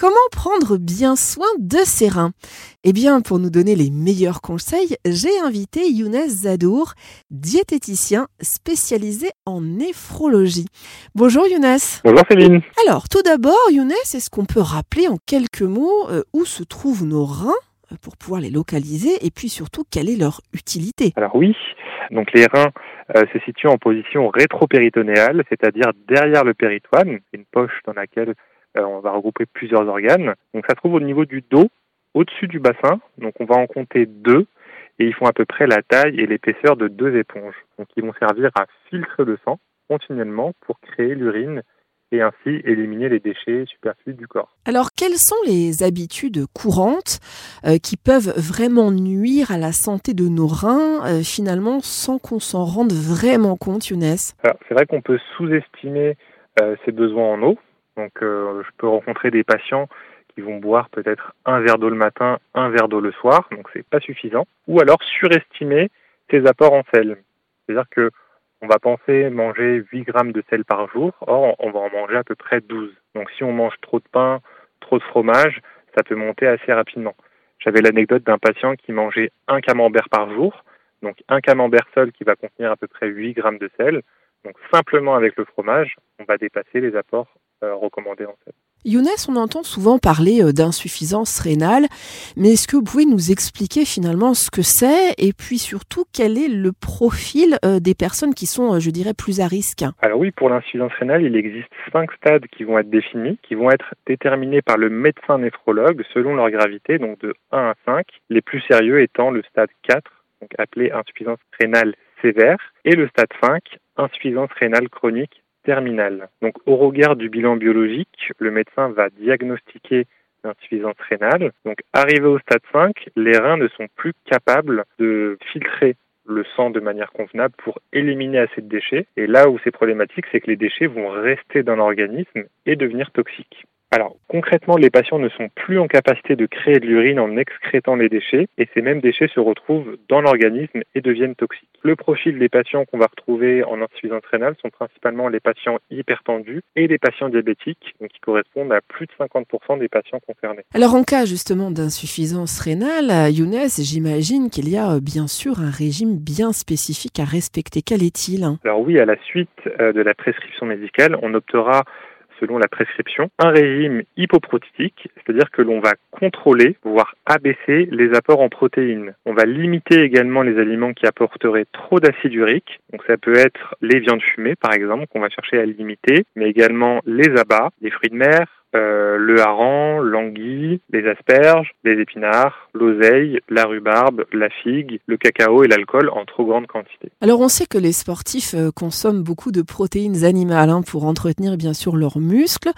Comment prendre bien soin de ses reins? Eh bien, pour nous donner les meilleurs conseils, j'ai invité Younes Zadour, diététicien spécialisé en néphrologie. Bonjour Younes. Bonjour Céline. Alors, tout d'abord, Younes, est-ce qu'on peut rappeler en quelques mots euh, où se trouvent nos reins euh, pour pouvoir les localiser et puis surtout quelle est leur utilité? Alors oui, donc les reins euh, se situent en position rétropéritonéale, c'est-à-dire derrière le péritoine, une poche dans laquelle on va regrouper plusieurs organes. Donc ça se trouve au niveau du dos, au-dessus du bassin. Donc on va en compter deux et ils font à peu près la taille et l'épaisseur de deux éponges. Donc ils vont servir à filtrer le sang continuellement pour créer l'urine et ainsi éliminer les déchets superflus du corps. Alors, quelles sont les habitudes courantes euh, qui peuvent vraiment nuire à la santé de nos reins, euh, finalement, sans qu'on s'en rende vraiment compte, Younes? C'est vrai qu'on peut sous-estimer ses besoins en eau. Donc euh, je peux rencontrer des patients qui vont boire peut-être un verre d'eau le matin, un verre d'eau le soir, donc c'est pas suffisant. Ou alors surestimer ses apports en sel. C'est-à-dire que on va penser manger 8 grammes de sel par jour, or on va en manger à peu près 12. Donc si on mange trop de pain, trop de fromage, ça peut monter assez rapidement. J'avais l'anecdote d'un patient qui mangeait un camembert par jour, donc un camembert seul qui va contenir à peu près 8 grammes de sel. Donc simplement avec le fromage, on va dépasser les apports euh, recommandés en fait. Younes, on entend souvent parler euh, d'insuffisance rénale, mais est-ce que vous pouvez nous expliquer finalement ce que c'est et puis surtout quel est le profil euh, des personnes qui sont, je dirais, plus à risque? Alors oui, pour l'insuffisance rénale, il existe cinq stades qui vont être définis, qui vont être déterminés par le médecin néphrologue selon leur gravité, donc de 1 à 5, les plus sérieux étant le stade 4, donc appelé insuffisance rénale sévère, et le stade 5, insuffisance rénale chronique Donc au regard du bilan biologique, le médecin va diagnostiquer l'insuffisance rénale. Donc arrivé au stade 5, les reins ne sont plus capables de filtrer le sang de manière convenable pour éliminer assez de déchets. Et là où c'est problématique, c'est que les déchets vont rester dans l'organisme et devenir toxiques. Alors concrètement, les patients ne sont plus en capacité de créer de l'urine en excrétant les déchets et ces mêmes déchets se retrouvent dans l'organisme et deviennent toxiques. Le profil des patients qu'on va retrouver en insuffisance rénale sont principalement les patients hypertendus et les patients diabétiques, donc qui correspondent à plus de 50% des patients concernés. Alors en cas justement d'insuffisance rénale, Younes, j'imagine qu'il y a euh, bien sûr un régime bien spécifique à respecter. Quel est-il Alors oui, à la suite euh, de la prescription médicale, on optera selon la prescription, un régime hypoprotéique, c'est-à-dire que l'on va contrôler, voire abaisser les apports en protéines. On va limiter également les aliments qui apporteraient trop d'acide urique, donc ça peut être les viandes fumées par exemple, qu'on va chercher à limiter, mais également les abats, les fruits de mer, euh, le hareng, l'anguille, les asperges, les épinards, l'oseille, la rhubarbe, la figue, le cacao et l'alcool en trop grande quantité. Alors on sait que les sportifs euh, consomment beaucoup de protéines animales hein, pour entretenir bien sûr leurs muscles,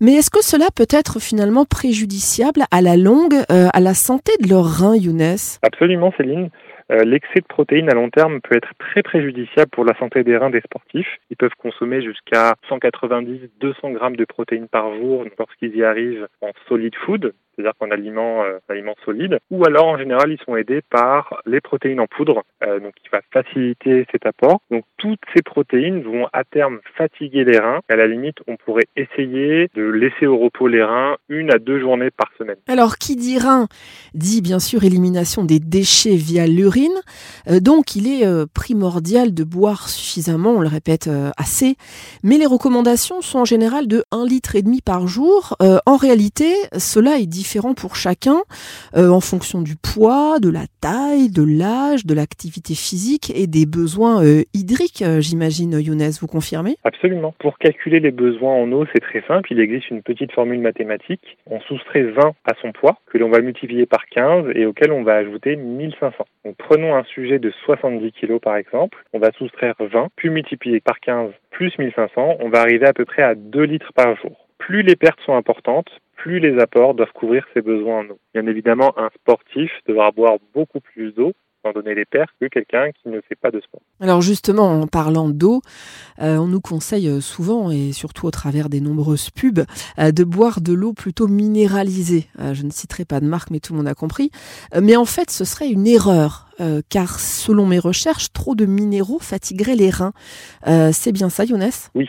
mais est-ce que cela peut être finalement préjudiciable à la longue euh, à la santé de leurs reins, Younes? Absolument Céline. Euh, l'excès de protéines à long terme peut être très préjudiciable pour la santé des reins des sportifs. Ils peuvent consommer jusqu'à 190-200 grammes de protéines par jour lorsqu'ils y arrivent en solid food, c'est-à-dire qu'en aliment, euh, aliment solide, ou alors en général ils sont aidés par les protéines en poudre, euh, donc qui va faciliter cet apport. Donc toutes ces protéines vont à terme fatiguer les reins. À la limite, on pourrait essayer de laisser au repos les reins une à deux journées par semaine. Alors qui dit rein dit bien sûr élimination des déchets via l'urine. Euh, donc il est euh, primordial de boire suffisamment, on le répète assez, mais les recommandations sont en général de 1 litre et demi par jour. en réalité, cela est différent pour chacun euh, en fonction du poids, de la taille, de l'âge, de l'activité physique et des besoins euh, hydriques, euh, j'imagine, Younes, vous confirmez? Absolument. Pour calculer les besoins en eau, c'est très simple. Il existe une petite formule mathématique. On soustrait 20 à son poids, que l'on va multiplier par 15 et auquel on va ajouter 1500. Donc prenons un sujet de 70 kg par exemple. On va soustraire 20, puis multiplier par 15 plus 1500. On va arriver à peu près à 2 litres par jour. Plus les pertes sont importantes, plus les apports doivent couvrir ses besoins en eau. Bien évidemment, un sportif devra boire beaucoup plus d'eau sans donner les pertes que quelqu'un qui ne fait pas de sport. Alors justement, en parlant d'eau, euh, on nous conseille euh, souvent, et surtout au travers des nombreuses pubs, euh, de boire de l'eau plutôt minéralisée. je ne citerai pas de marque, mais tout le monde a compris. mais en fait, ce serait une erreur. car selon mes recherches, trop de minéraux fatigueraient les reins. C'est bien ça, Younes? Oui,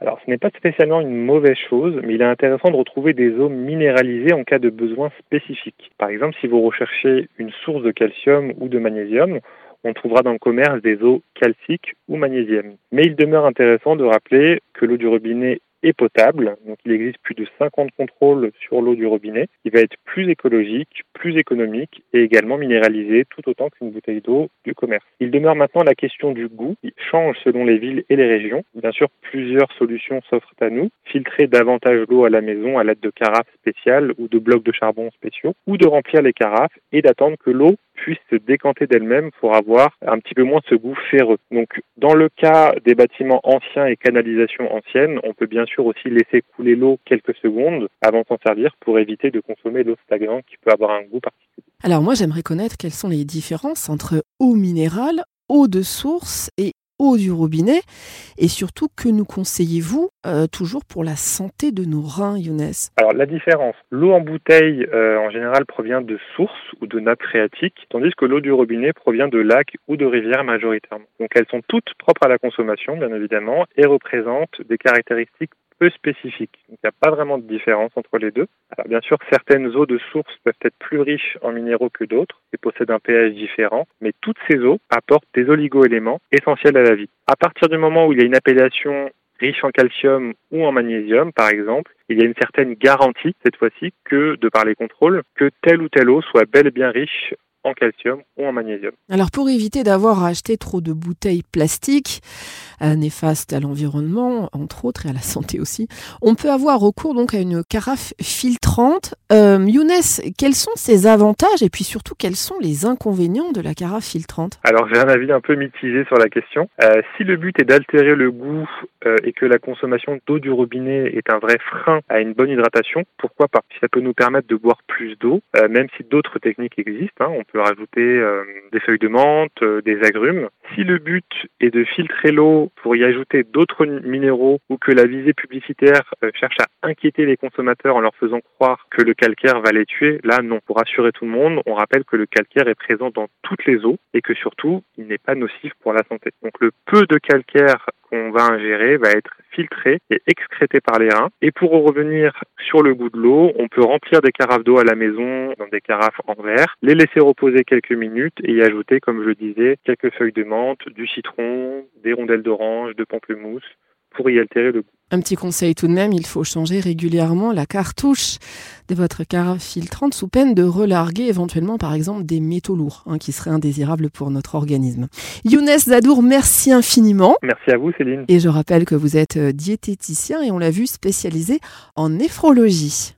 Alors ce n'est pas spécialement une mauvaise chose, mais il est intéressant de retrouver des eaux minéralisées en cas de besoin spécifique. Par exemple, si vous recherchez une source de calcium ou de magnésium, on trouvera dans le commerce des eaux calciques ou magnésiennes. Mais il demeure intéressant de rappeler que l'eau du robinet est potable. Donc il existe plus de 50 contrôles sur l'eau du robinet. Il va être plus écologique, plus économique et également minéralisé tout autant qu'une bouteille d'eau du commerce. Il demeure maintenant la question du goût. Il change selon les villes et les régions. Bien sûr, plusieurs solutions s'offrent à nous. Filtrer davantage l'eau à la maison à l'aide de carafes spéciales ou de blocs de charbon spéciaux ou de remplir les carafes et d'attendre que l'eau puisse se décanter d'elle-même pour avoir un petit peu moins ce goût ferreux. Donc, dans le cas des bâtiments anciens et canalisations anciennes, on peut bien sûr aussi laisser couler l'eau quelques secondes avant d'en servir pour éviter de consommer l'eau stagnante qui peut avoir un goût particulier. Alors moi j'aimerais connaître quelles sont les différences entre eau minérale, eau de source et eau du robinet et surtout que nous conseillez-vous euh, toujours pour la santé de nos reins, Younes? Alors la différence, l'eau en bouteille euh, en général provient de sources ou de nappes phréatiques, tandis que l'eau du robinet provient de lacs ou de rivières majoritairement. Donc elles sont toutes propres à la consommation bien évidemment et représentent des caractéristiques peu spécifique. il n'y a pas vraiment de différence entre les deux. Alors bien sûr, certaines eaux de source peuvent être plus riches en minéraux que d'autres et possèdent un pH différent, mais toutes ces eaux apportent des oligo-éléments essentiels à la vie. À partir du moment où il y a une appellation riche en calcium ou en magnésium, par exemple, il y a une certaine garantie, cette fois-ci, que, de par les contrôles, que telle ou telle eau soit bel et bien riche en calcium ou en magnésium. Alors pour éviter d'avoir acheté trop de bouteilles plastiques euh, néfastes à l'environnement, entre autres, et à la santé aussi, on peut avoir recours donc à une carafe filtrante. Euh, Younes, quels sont ses avantages et puis surtout quels sont les inconvénients de la carafe filtrante? Alors j'ai un avis un peu mitigé sur la question. Euh, si le but est d'altérer le goût euh, et que la consommation d'eau du robinet est un vrai frein à une bonne hydratation, pourquoi pas? Ça peut nous permettre de boire plus d'eau, même si d'autres techniques existent. Hein. On peut rajouter euh, des feuilles de menthe, euh, des agrumes. Si le but est de filtrer l'eau pour y ajouter d'autres minéraux ou que la visée publicitaire euh, cherche à inquiéter les consommateurs en leur faisant croire que le calcaire va les tuer, là non. Pour rassurer tout le monde, on rappelle que le calcaire est présent dans toutes les eaux et que surtout, il n'est pas nocif pour la santé. Donc le peu de calcaire qu'on va ingérer va être filtré et excrété par les reins. Et pour revenir sur le goût de l'eau, on peut remplir des carafes d'eau à la maison dans des carafes en verre, les laisser reposer quelques minutes et y ajouter, comme je le disais, quelques feuilles de menthe, du citron, des rondelles d'orange, de pamplemousse pour y altérer le goût. Un petit conseil tout de même, il faut changer régulièrement la cartouche de votre carafe filtrante sous peine de relarguer éventuellement par exemple des métaux lourds hein, qui seraient indésirables pour notre organisme. Younes Zadour, merci infiniment. Merci à vous Céline. Et je rappelle que vous êtes euh, diététicien et on l'a vu spécialisé en néphrologie.